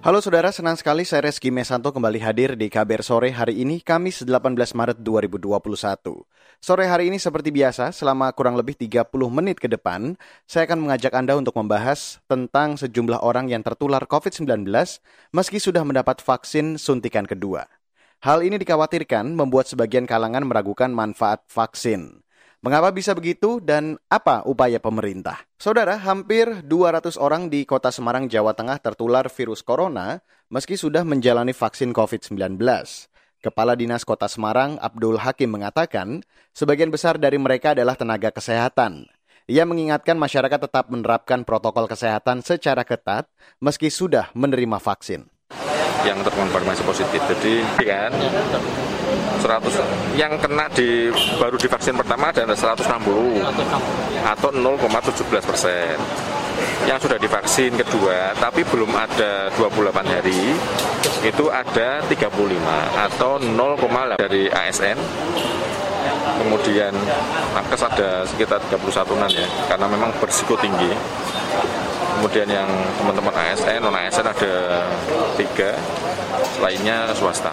Halo saudara, senang sekali saya Reski Mesanto kembali hadir di KBR Sore hari ini, Kamis 18 Maret 2021. Sore hari ini seperti biasa, selama kurang lebih 30 menit ke depan, saya akan mengajak Anda untuk membahas tentang sejumlah orang yang tertular COVID-19 meski sudah mendapat vaksin suntikan kedua. Hal ini dikhawatirkan membuat sebagian kalangan meragukan manfaat vaksin. Mengapa bisa begitu dan apa upaya pemerintah? Saudara, hampir 200 orang di kota Semarang, Jawa Tengah tertular virus corona meski sudah menjalani vaksin COVID-19. Kepala Dinas Kota Semarang, Abdul Hakim mengatakan, sebagian besar dari mereka adalah tenaga kesehatan. Ia mengingatkan masyarakat tetap menerapkan protokol kesehatan secara ketat meski sudah menerima vaksin. Yang terkonfirmasi positif, jadi kan? 100 yang kena di baru di vaksin pertama ada 160 atau 0,17 persen. Yang sudah divaksin kedua tapi belum ada 28 hari itu ada 35 atau 0, dari ASN kemudian nakes ada sekitar 31an ya karena memang berisiko tinggi kemudian yang teman-teman ASN non ASN ada tiga lainnya swasta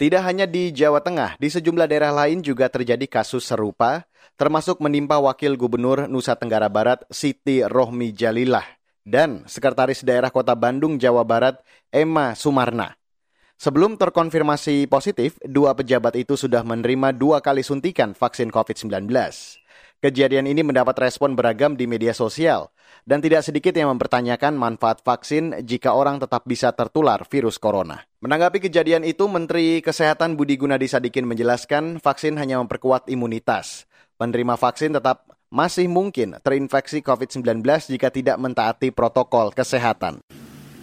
tidak hanya di Jawa Tengah, di sejumlah daerah lain juga terjadi kasus serupa, termasuk menimpa Wakil Gubernur Nusa Tenggara Barat Siti Rohmi Jalilah dan Sekretaris Daerah Kota Bandung, Jawa Barat, Emma Sumarna. Sebelum terkonfirmasi positif, dua pejabat itu sudah menerima dua kali suntikan vaksin COVID-19. Kejadian ini mendapat respon beragam di media sosial, dan tidak sedikit yang mempertanyakan manfaat vaksin jika orang tetap bisa tertular virus corona. Menanggapi kejadian itu, Menteri Kesehatan Budi Gunadi Sadikin menjelaskan vaksin hanya memperkuat imunitas. Penerima vaksin tetap masih mungkin terinfeksi COVID-19 jika tidak mentaati protokol kesehatan.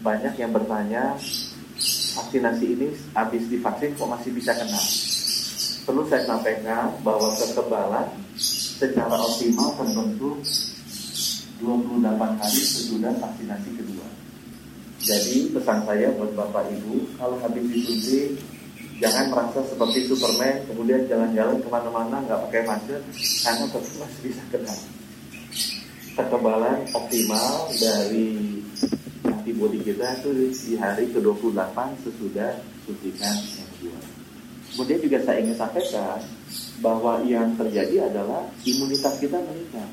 Banyak yang bertanya, vaksinasi ini habis divaksin kok masih bisa kena? Perlu saya sampaikan bahwa kekebalan secara optimal terbentuk 28 hari sesudah vaksinasi kedua. Jadi pesan saya buat Bapak Ibu, kalau habis disuntik jangan merasa seperti Superman, kemudian jalan-jalan ke mana-mana nggak pakai masker, karena tetap masih bisa kena. Kekebalan optimal dari antibodi kita itu di hari ke-28 sesudah suntikan yang kedua. Kemudian juga saya ingin sampaikan bahwa yang terjadi adalah imunitas kita meningkat.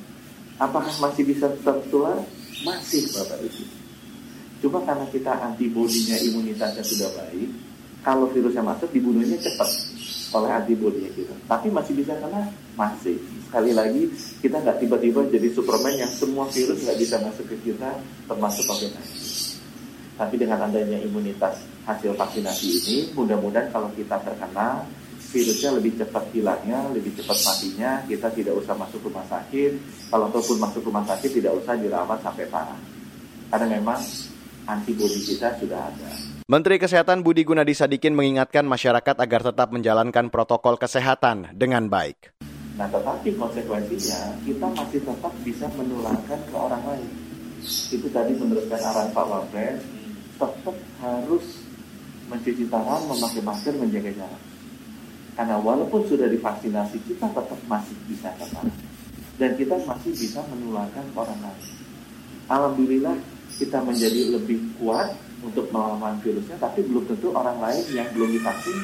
Apakah masih bisa tertular? Masih Bapak Ibu. Cuma karena kita antibodinya imunitasnya sudah baik, kalau virusnya masuk dibunuhnya cepat oleh antibodinya kita. Tapi masih bisa kena? Masih. Sekali lagi, kita nggak tiba-tiba jadi Superman yang semua virus nggak bisa masuk ke kita, termasuk COVID-19. Tapi dengan adanya imunitas hasil vaksinasi ini, mudah-mudahan kalau kita terkena, virusnya lebih cepat hilangnya, lebih cepat matinya, kita tidak usah masuk rumah sakit. Kalau ataupun masuk rumah sakit tidak usah dirawat sampai parah. Karena memang antibodi kita sudah ada. Menteri Kesehatan Budi Gunadi Sadikin mengingatkan masyarakat agar tetap menjalankan protokol kesehatan dengan baik. Nah, tetapi konsekuensinya kita masih tetap bisa menularkan ke orang lain. Itu tadi meneruskan arahan Pak Wapres, tetap harus mencuci tangan, memakai masker, menjaga jarak. Karena walaupun sudah divaksinasi, kita tetap masih bisa terpapar. Dan kita masih bisa menularkan orang lain. Alhamdulillah kita menjadi lebih kuat untuk melawan virusnya, tapi belum tentu orang lain yang belum divaksin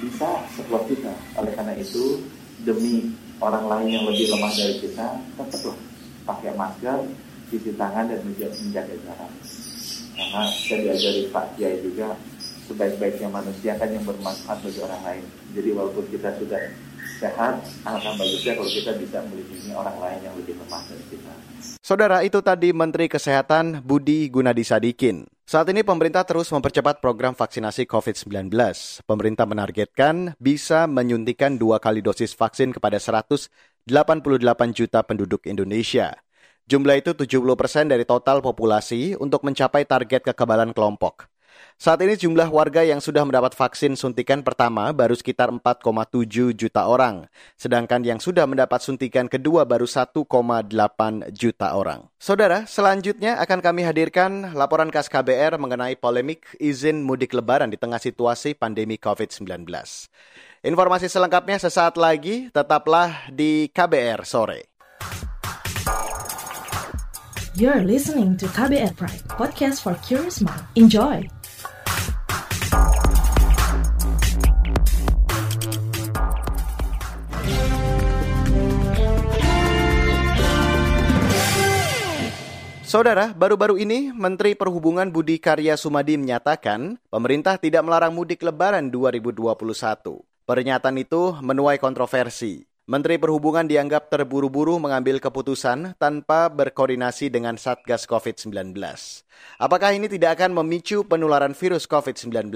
bisa sekuat kita. Oleh karena itu, demi orang lain yang lebih lemah dari kita, tetaplah pakai masker, cuci tangan dan menjaga jarak. Karena saya diajari Pak Kiai juga sebaik-baiknya manusia kan yang bermanfaat bagi orang lain. Jadi walaupun kita sudah sehat, alangkah bagusnya kalau kita bisa melindungi orang lain yang lebih lemah dari kita. Saudara, itu tadi Menteri Kesehatan Budi Gunadi Sadikin. Saat ini pemerintah terus mempercepat program vaksinasi COVID-19. Pemerintah menargetkan bisa menyuntikan dua kali dosis vaksin kepada 188 juta penduduk Indonesia. Jumlah itu 70 persen dari total populasi untuk mencapai target kekebalan kelompok. Saat ini jumlah warga yang sudah mendapat vaksin suntikan pertama baru sekitar 4,7 juta orang, sedangkan yang sudah mendapat suntikan kedua baru 1,8 juta orang. Saudara, selanjutnya akan kami hadirkan laporan khas KBR mengenai polemik izin mudik lebaran di tengah situasi pandemi COVID-19. Informasi selengkapnya sesaat lagi, tetaplah di KBR sore. You're listening to KBR Pride, podcast for curious mind. Enjoy! Saudara, baru-baru ini Menteri Perhubungan Budi Karya Sumadi menyatakan pemerintah tidak melarang mudik lebaran 2021. Pernyataan itu menuai kontroversi. Menteri Perhubungan dianggap terburu-buru mengambil keputusan tanpa berkoordinasi dengan Satgas COVID-19. Apakah ini tidak akan memicu penularan virus COVID-19?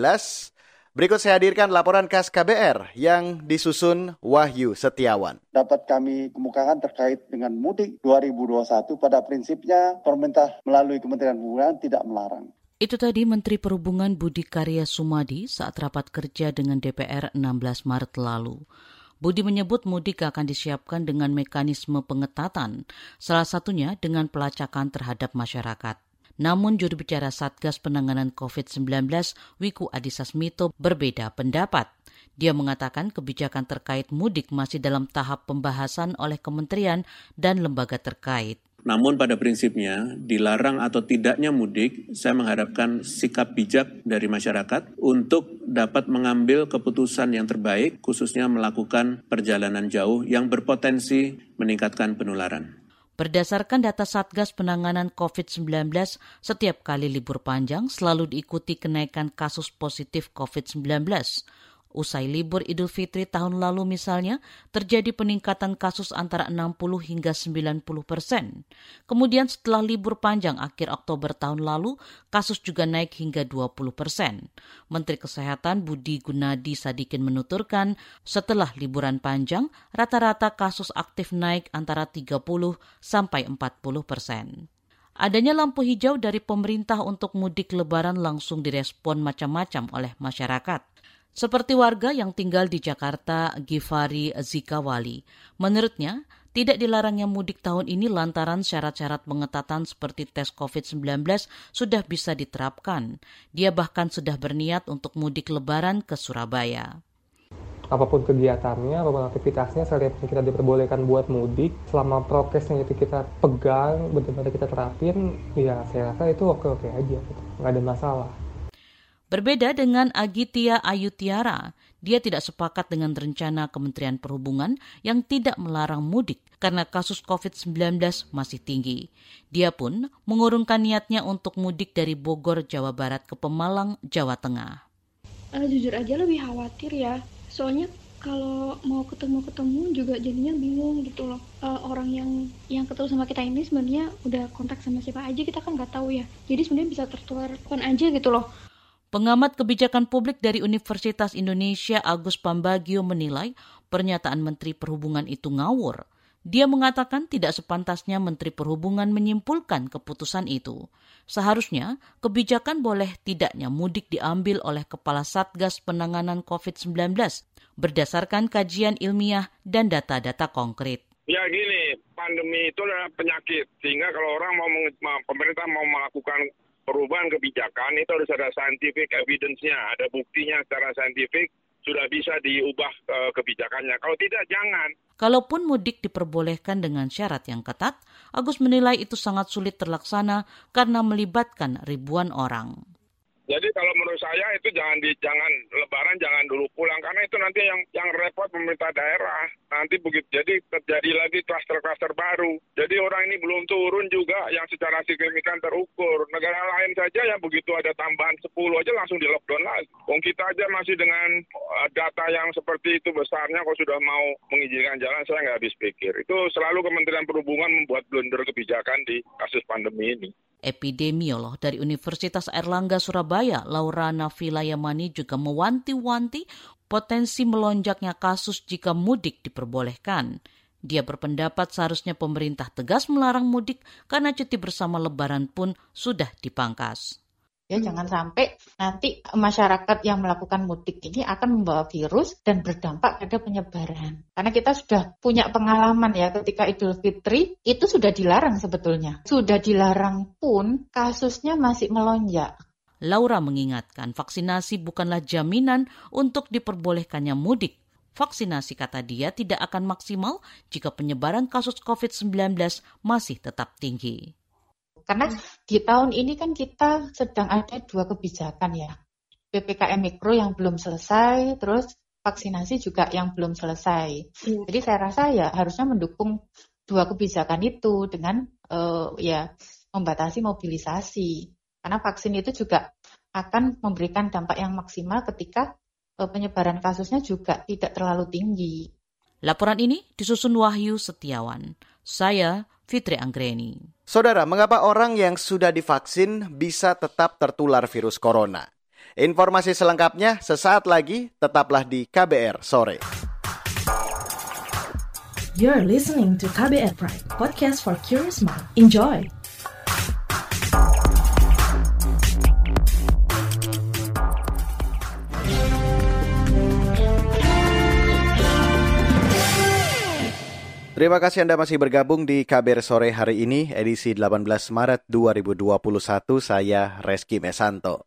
Berikut saya hadirkan laporan khas KBR yang disusun Wahyu Setiawan. Dapat kami kemukakan terkait dengan mudik 2021 pada prinsipnya pemerintah melalui Kementerian Perhubungan tidak melarang. Itu tadi Menteri Perhubungan Budi Karya Sumadi saat rapat kerja dengan DPR 16 Maret lalu. Budi menyebut mudik akan disiapkan dengan mekanisme pengetatan, salah satunya dengan pelacakan terhadap masyarakat. Namun juru bicara Satgas Penanganan COVID-19 Wiku Adhisa Smito berbeda pendapat. Dia mengatakan kebijakan terkait mudik masih dalam tahap pembahasan oleh kementerian dan lembaga terkait. Namun pada prinsipnya, dilarang atau tidaknya mudik, saya mengharapkan sikap bijak dari masyarakat untuk dapat mengambil keputusan yang terbaik, khususnya melakukan perjalanan jauh yang berpotensi meningkatkan penularan. Berdasarkan data Satgas Penanganan COVID-19, setiap kali libur panjang selalu diikuti kenaikan kasus positif COVID-19. Usai libur Idul Fitri tahun lalu misalnya, terjadi peningkatan kasus antara 60 hingga 90 persen. Kemudian setelah libur panjang akhir Oktober tahun lalu, kasus juga naik hingga 20 persen. Menteri Kesehatan Budi Gunadi Sadikin menuturkan, setelah liburan panjang, rata-rata kasus aktif naik antara 30 sampai 40 persen. Adanya lampu hijau dari pemerintah untuk mudik lebaran langsung direspon macam-macam oleh masyarakat. Seperti warga yang tinggal di Jakarta, Givari Zikawali. Menurutnya, tidak dilarangnya mudik tahun ini lantaran syarat-syarat pengetatan seperti tes COVID-19 sudah bisa diterapkan. Dia bahkan sudah berniat untuk mudik lebaran ke Surabaya apa pun kegiatannya, apa pun aktivitasnya, selama kita diperbolehkan buat mudik, selama prokesnya itu kita pegang, benar-benar kita terapin, ya saya rasa itu oke-oke aja, gitu. nggak ada masalah. Berbeda dengan Agitia Ayutiara, dia tidak sepakat dengan rencana Kementerian Perhubungan yang tidak melarang mudik karena kasus COVID-19 masih tinggi. Dia pun mengurungkan niatnya untuk mudik dari Bogor, Jawa Barat ke Pemalang, Jawa Tengah. Uh, jujur aja lebih khawatir ya, soalnya kalau mau ketemu-ketemu juga jadinya bingung gitu loh uh, orang yang yang ketemu sama kita ini sebenarnya udah kontak sama siapa aja kita kan nggak tahu ya jadi sebenarnya bisa tertular kapan aja gitu loh Pengamat kebijakan publik dari Universitas Indonesia Agus Pambagio menilai pernyataan Menteri Perhubungan itu ngawur. Dia mengatakan tidak sepantasnya Menteri Perhubungan menyimpulkan keputusan itu. Seharusnya kebijakan boleh tidaknya mudik diambil oleh Kepala Satgas Penanganan COVID-19 berdasarkan kajian ilmiah dan data-data konkret. Ya gini, pandemi itu adalah penyakit. Sehingga kalau orang mau pemerintah mau melakukan perubahan kebijakan itu harus ada scientific evidence-nya, ada buktinya secara saintifik sudah bisa diubah uh, kebijakannya. Kalau tidak, jangan. Kalaupun mudik diperbolehkan dengan syarat yang ketat, Agus menilai itu sangat sulit terlaksana karena melibatkan ribuan orang. Jadi kalau menurut saya itu jangan di jangan lebaran jangan dulu pulang karena itu nanti yang yang repot pemerintah daerah. Nanti begitu jadi terjadi lagi klaster-klaster baru. Jadi orang ini belum turun juga yang secara signifikan terukur. Negara lain saja yang begitu ada tambahan 10 aja langsung di lockdown lagi. Wong kita aja masih dengan eh, data yang seperti itu besarnya kalau sudah mau mengizinkan jalan saya nggak habis pikir. Itu selalu Kementerian Perhubungan membuat blunder kebijakan di kasus pandemi ini. Epidemiolog dari Universitas Erlangga Surabaya, Laura Nafilayamani juga mewanti-wanti potensi melonjaknya kasus jika mudik diperbolehkan. Dia berpendapat seharusnya pemerintah tegas melarang mudik karena cuti bersama lebaran pun sudah dipangkas. Ya jangan sampai nanti masyarakat yang melakukan mudik ini akan membawa virus dan berdampak pada penyebaran. Karena kita sudah punya pengalaman ya ketika Idul Fitri itu sudah dilarang sebetulnya. Sudah dilarang pun kasusnya masih melonjak. Laura mengingatkan vaksinasi bukanlah jaminan untuk diperbolehkannya mudik. Vaksinasi kata dia tidak akan maksimal jika penyebaran kasus COVID-19 masih tetap tinggi. Karena di tahun ini kan kita sedang ada dua kebijakan ya. PPKM Mikro yang belum selesai, terus vaksinasi juga yang belum selesai. Hmm. Jadi saya rasa ya harusnya mendukung dua kebijakan itu dengan uh, ya membatasi mobilisasi. Karena vaksin itu juga akan memberikan dampak yang maksimal ketika uh, penyebaran kasusnya juga tidak terlalu tinggi. Laporan ini disusun Wahyu Setiawan. Saya Fitri Anggreni. Saudara, mengapa orang yang sudah divaksin bisa tetap tertular virus corona? Informasi selengkapnya sesaat lagi, tetaplah di KBR sore. You're listening to KBR Pride, podcast for curious mind. Enjoy! Terima kasih Anda masih bergabung di KBR Sore hari ini, edisi 18 Maret 2021. Saya Reski Mesanto.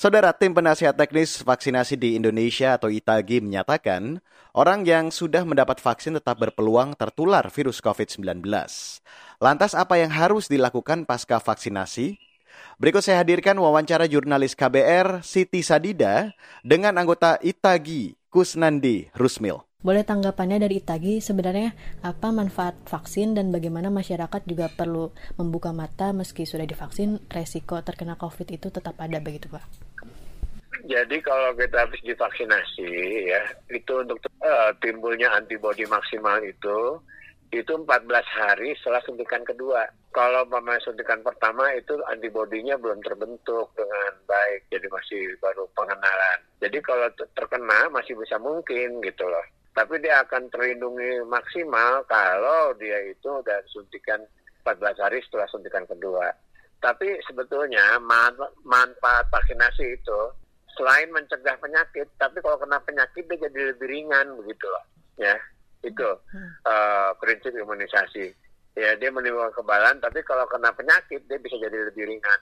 Saudara tim penasihat teknis vaksinasi di Indonesia atau ITAGI menyatakan, orang yang sudah mendapat vaksin tetap berpeluang tertular virus COVID-19. Lantas apa yang harus dilakukan pasca vaksinasi? Berikut saya hadirkan wawancara jurnalis KBR Siti Sadida dengan anggota ITAGI Kusnandi Rusmil. Boleh tanggapannya dari Itagi, sebenarnya apa manfaat vaksin dan bagaimana masyarakat juga perlu membuka mata meski sudah divaksin, resiko terkena COVID itu tetap ada begitu Pak? Jadi kalau kita habis divaksinasi ya, itu untuk uh, timbulnya antibodi maksimal itu itu 14 hari setelah suntikan kedua. Kalau pemain suntikan pertama itu antibodinya belum terbentuk dengan baik, jadi masih baru pengenalan. Jadi kalau terkena masih bisa mungkin gitu loh tapi dia akan terlindungi maksimal kalau dia itu udah suntikan 14 hari setelah suntikan kedua. Tapi sebetulnya manfaat vaksinasi itu selain mencegah penyakit, tapi kalau kena penyakit dia jadi lebih ringan begitu loh, ya itu uh, prinsip imunisasi. Ya dia menimbulkan kebalan, tapi kalau kena penyakit dia bisa jadi lebih ringan.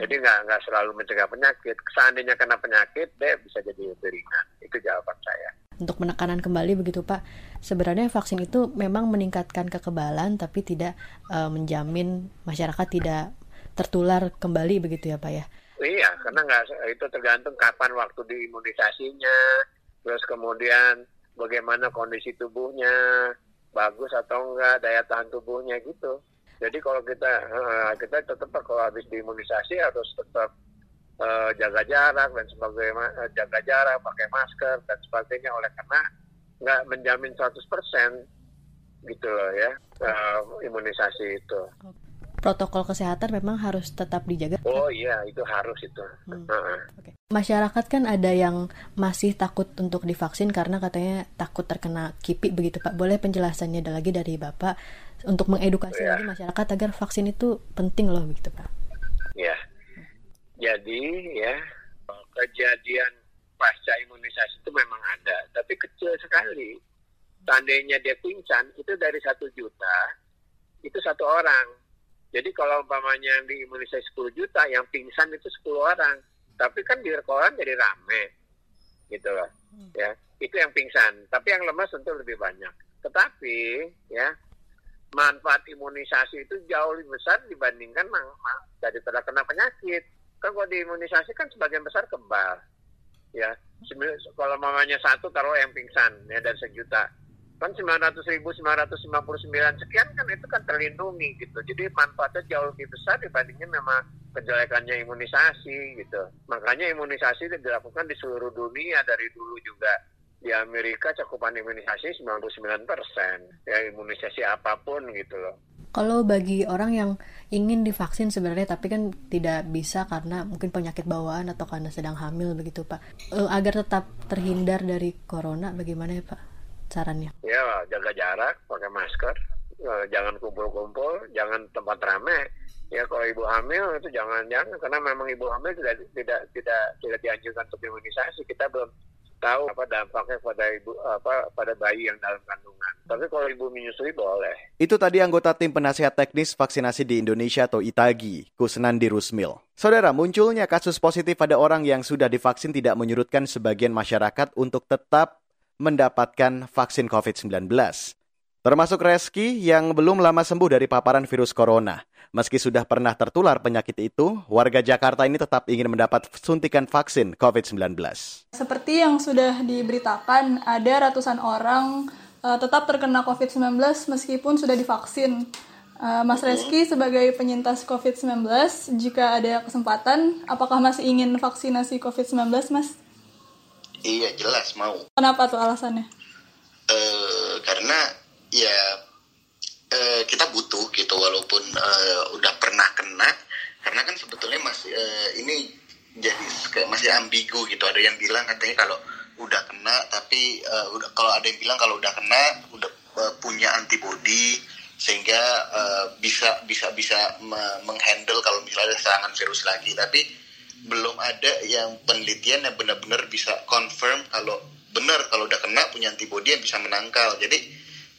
Jadi nggak nggak selalu mencegah penyakit. Seandainya kena penyakit dia bisa jadi lebih ringan. Itu jawaban saya untuk penekanan kembali begitu Pak. Sebenarnya vaksin itu memang meningkatkan kekebalan tapi tidak uh, menjamin masyarakat tidak tertular kembali begitu ya Pak ya. Iya, karena nggak itu tergantung kapan waktu diimunisasinya, terus kemudian bagaimana kondisi tubuhnya, bagus atau enggak daya tahan tubuhnya gitu. Jadi kalau kita eh, kita tetap kalau habis diimunisasi harus tetap uh, jaga jarak dan sebagainya, uh, jaga jarak, pakai masker dan sebagainya oleh karena nggak menjamin 100% gitu loh ya uh, imunisasi itu. Protokol kesehatan memang harus tetap dijaga. Oh iya, itu harus itu. Hmm. Uh-uh. Okay. Masyarakat kan ada yang masih takut untuk divaksin karena katanya takut terkena kipi begitu Pak. Boleh penjelasannya lagi dari Bapak untuk mengedukasi yeah. lagi masyarakat agar vaksin itu penting loh begitu Pak. Jadi ya kejadian pasca imunisasi itu memang ada, tapi kecil sekali. Tandanya dia pingsan itu dari satu juta itu satu orang. Jadi kalau umpamanya yang diimunisasi 10 juta, yang pingsan itu 10 orang. Tapi kan di rekoran jadi rame. Gitu loh. Ya, itu yang pingsan. Tapi yang lemas tentu lebih banyak. Tetapi ya manfaat imunisasi itu jauh lebih besar dibandingkan daripada kena penyakit kan kalau diimunisasi kan sebagian besar kebal ya kalau mamanya satu taruh yang pingsan ya dari sejuta. Kan 900 ribu 959 sekian kan itu kan terlindungi gitu. Jadi manfaatnya jauh lebih besar dibandingin memang kejelekannya imunisasi gitu. Makanya imunisasi dilakukan di seluruh dunia dari dulu juga. Di Amerika cakupan imunisasi 99 persen. Ya imunisasi apa pun gitu loh kalau bagi orang yang ingin divaksin sebenarnya tapi kan tidak bisa karena mungkin penyakit bawaan atau karena sedang hamil begitu Pak. Uh, agar tetap terhindar dari corona bagaimana ya Pak sarannya? Ya jaga jarak, pakai masker, uh, jangan kumpul-kumpul, jangan tempat ramai. Ya kalau ibu hamil itu jangan-jangan karena memang ibu hamil tidak tidak tidak tidak dianjurkan untuk imunisasi. Kita belum tahu apa dampaknya pada ibu apa pada bayi yang dalam kandungan. Tapi kalau ibu menyusui boleh. Itu tadi anggota tim penasihat teknis vaksinasi di Indonesia atau ITAGI, Kusnandi Rusmil. Saudara, munculnya kasus positif pada orang yang sudah divaksin tidak menyurutkan sebagian masyarakat untuk tetap mendapatkan vaksin COVID-19. Termasuk Reski yang belum lama sembuh dari paparan virus corona. Meski sudah pernah tertular penyakit itu, warga Jakarta ini tetap ingin mendapat suntikan vaksin COVID-19. Seperti yang sudah diberitakan, ada ratusan orang uh, tetap terkena COVID-19 meskipun sudah divaksin. Uh, Mas Reski sebagai penyintas COVID-19, jika ada kesempatan, apakah masih ingin vaksinasi COVID-19, Mas? Iya, jelas mau. Kenapa tuh alasannya? Uh, karena ya uh, kita butuh gitu walaupun uh, udah pernah kena karena kan sebetulnya masih uh, ini jadi masih ambigu gitu. Ada yang bilang katanya kalau udah kena tapi uh, udah kalau ada yang bilang kalau udah kena udah uh, punya antibodi sehingga uh, bisa bisa bisa menghandle kalau misalnya ada serangan virus lagi. Tapi belum ada yang penelitian yang benar-benar bisa confirm kalau benar kalau udah kena punya antibodi yang bisa menangkal. Jadi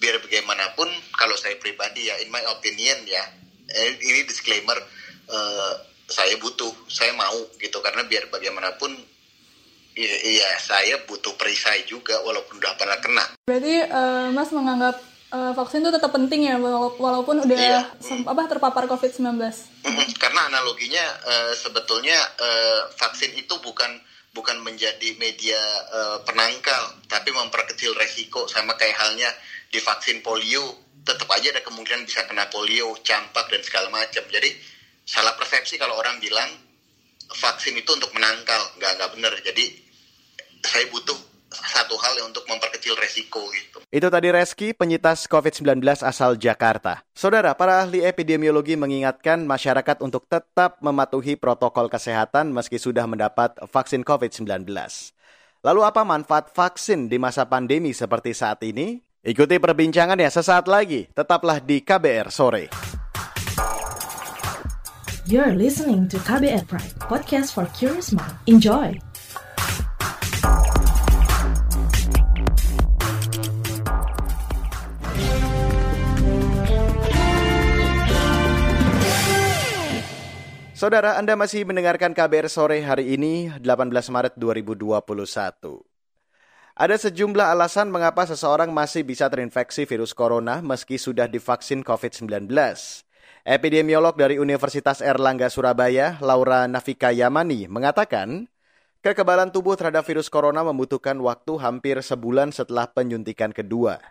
biar bagaimanapun kalau saya pribadi ya in my opinion ya eh, ini disclaimer uh, saya butuh saya mau gitu karena biar bagaimanapun ya, ya saya butuh perisai juga walaupun udah pernah kena. Berarti uh, Mas menganggap uh, vaksin itu tetap penting ya walaupun udah iya. apa terpapar COVID-19. Karena analoginya uh, sebetulnya uh, vaksin itu bukan bukan menjadi media uh, penangkal tapi memperkecil resiko sama kayak halnya divaksin polio tetap aja ada kemungkinan bisa kena polio, campak dan segala macam. Jadi salah persepsi kalau orang bilang vaksin itu untuk menangkal, nggak nggak benar. Jadi saya butuh satu hal untuk memperkecil resiko gitu. Itu tadi Reski, penyitas COVID-19 asal Jakarta. Saudara, para ahli epidemiologi mengingatkan masyarakat untuk tetap mematuhi protokol kesehatan meski sudah mendapat vaksin COVID-19. Lalu apa manfaat vaksin di masa pandemi seperti saat ini? Ikuti perbincangannya sesaat lagi. Tetaplah di KBR Sore. You're listening to KBR Pride, podcast for curious mind. Enjoy! Saudara, Anda masih mendengarkan KBR sore hari ini, 18 Maret 2021. Ada sejumlah alasan mengapa seseorang masih bisa terinfeksi virus corona meski sudah divaksin COVID-19. Epidemiolog dari Universitas Erlangga Surabaya, Laura Nafika Yamani, mengatakan, kekebalan tubuh terhadap virus corona membutuhkan waktu hampir sebulan setelah penyuntikan kedua.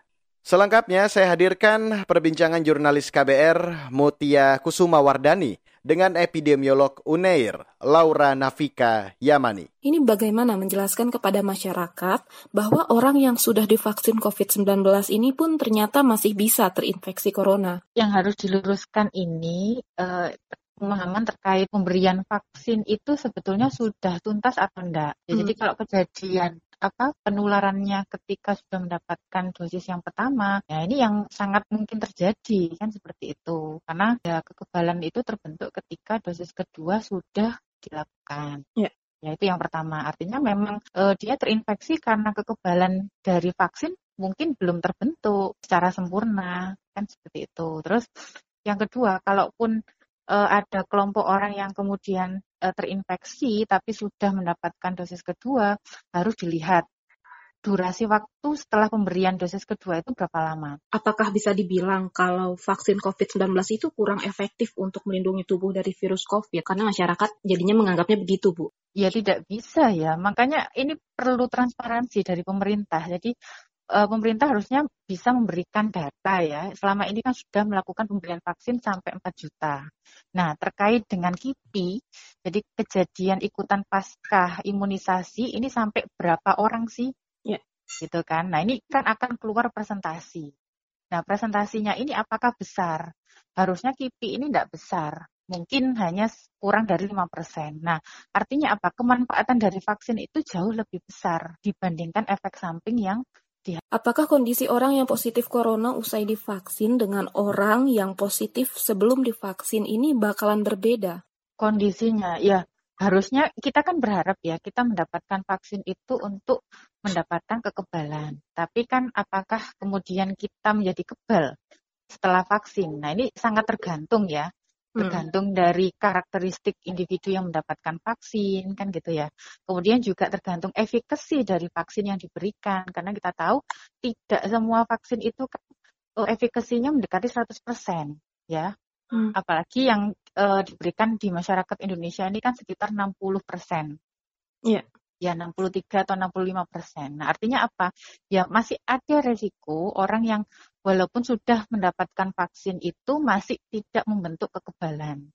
Selengkapnya saya hadirkan perbincangan jurnalis KBR Mutia Kusuma Wardani dengan epidemiolog UNEIR, Laura Nafika Yamani. Ini bagaimana menjelaskan kepada masyarakat bahwa orang yang sudah divaksin COVID-19 ini pun ternyata masih bisa terinfeksi corona. Yang harus diluruskan ini eh, pemahaman terkait pemberian vaksin itu sebetulnya sudah tuntas atau enggak. Ya, hmm. Jadi kalau kejadian apa penularannya ketika sudah mendapatkan dosis yang pertama ya ini yang sangat mungkin terjadi kan seperti itu karena ya kekebalan itu terbentuk ketika dosis kedua sudah dilakukan ya. Ya itu yang pertama. Artinya memang e, dia terinfeksi karena kekebalan dari vaksin mungkin belum terbentuk secara sempurna kan seperti itu. Terus yang kedua, kalaupun e, ada kelompok orang yang kemudian uh, terinfeksi tapi sudah mendapatkan dosis kedua harus dilihat durasi waktu setelah pemberian dosis kedua itu berapa lama? Apakah bisa dibilang kalau vaksin COVID-19 itu kurang efektif untuk melindungi tubuh dari virus COVID? Karena masyarakat jadinya menganggapnya begitu, Bu. Ya tidak bisa ya. Makanya ini perlu transparansi dari pemerintah. Jadi pemerintah harusnya bisa memberikan data ya. Selama ini kan sudah melakukan pemberian vaksin sampai 4 juta. Nah, terkait dengan KIPI, jadi kejadian ikutan pasca imunisasi ini sampai berapa orang sih? Ya. Gitu kan. Nah, ini kan akan keluar presentasi. Nah, presentasinya ini apakah besar? Harusnya KIPI ini tidak besar. Mungkin hanya kurang dari 5%. Nah, artinya apa? Kemanfaatan dari vaksin itu jauh lebih besar dibandingkan efek samping yang Apakah kondisi orang yang positif corona usai divaksin dengan orang yang positif sebelum divaksin ini bakalan berbeda? Kondisinya, ya harusnya kita kan berharap ya kita mendapatkan vaksin itu untuk mendapatkan kekebalan. Tapi kan apakah kemudian kita menjadi kebal setelah vaksin? Nah ini sangat tergantung ya tergantung dari karakteristik individu yang mendapatkan vaksin kan gitu ya. Kemudian juga tergantung efikasi dari vaksin yang diberikan karena kita tahu tidak semua vaksin itu kan oh, efikasinya mendekati 100% ya. Hmm. Apalagi yang uh, diberikan di masyarakat Indonesia ini kan sekitar 60%. Iya. Ya 63 atau 65 persen. Nah artinya apa? Ya masih ada resiko orang yang walaupun sudah mendapatkan vaksin itu masih tidak membentuk kekebalan.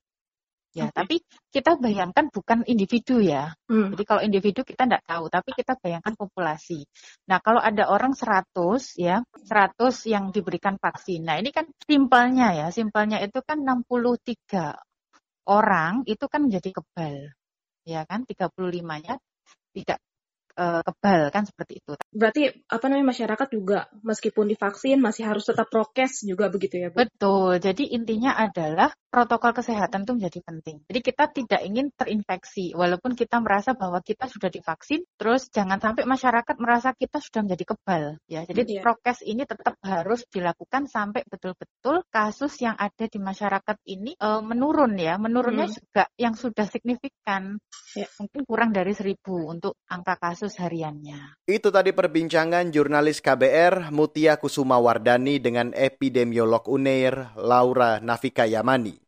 Ya, okay. tapi kita bayangkan bukan individu ya. Hmm. Jadi kalau individu kita tidak tahu, tapi kita bayangkan populasi. Nah, kalau ada orang 100 ya, 100 yang diberikan vaksin. Nah, ini kan simpelnya ya, simpelnya itu kan 63 orang itu kan menjadi kebal. Ya kan, 35-nya tidak uh, kebal kan seperti itu. Berarti apa namanya masyarakat juga meskipun divaksin masih harus tetap prokes juga begitu ya Bu? Betul. Jadi intinya adalah protokol kesehatan itu menjadi penting. Jadi kita tidak ingin terinfeksi walaupun kita merasa bahwa kita sudah divaksin terus jangan sampai masyarakat merasa kita sudah menjadi kebal ya. Jadi yeah. prokes ini tetap harus dilakukan sampai betul-betul kasus yang ada di masyarakat ini e, menurun ya. Menurunnya hmm. juga yang sudah signifikan. Ya. Mungkin kurang dari seribu untuk angka kasus hariannya. Itu tadi perbincangan jurnalis KBR Mutia Kusuma Wardani dengan epidemiolog UNEIR Laura Nafika Yamani.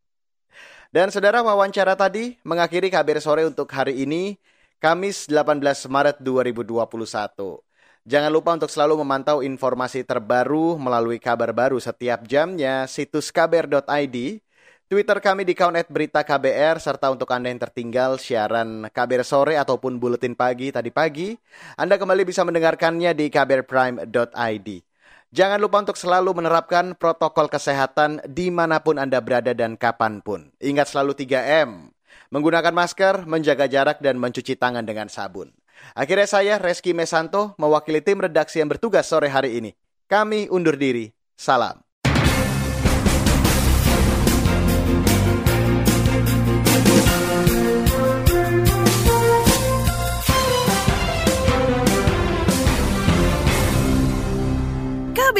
Dan saudara wawancara tadi mengakhiri kabar sore untuk hari ini, Kamis 18 Maret 2021. Jangan lupa untuk selalu memantau informasi terbaru melalui kabar baru setiap jamnya situs kbr.id, Twitter kami di account berita KBR, serta untuk Anda yang tertinggal siaran kabar sore ataupun buletin pagi tadi pagi, Anda kembali bisa mendengarkannya di kbrprime.id. Jangan lupa untuk selalu menerapkan protokol kesehatan di mana pun Anda berada dan kapan pun. Ingat selalu 3M, menggunakan masker, menjaga jarak, dan mencuci tangan dengan sabun. Akhirnya saya, Reski Mesanto, mewakili tim redaksi yang bertugas sore hari ini. Kami undur diri. Salam.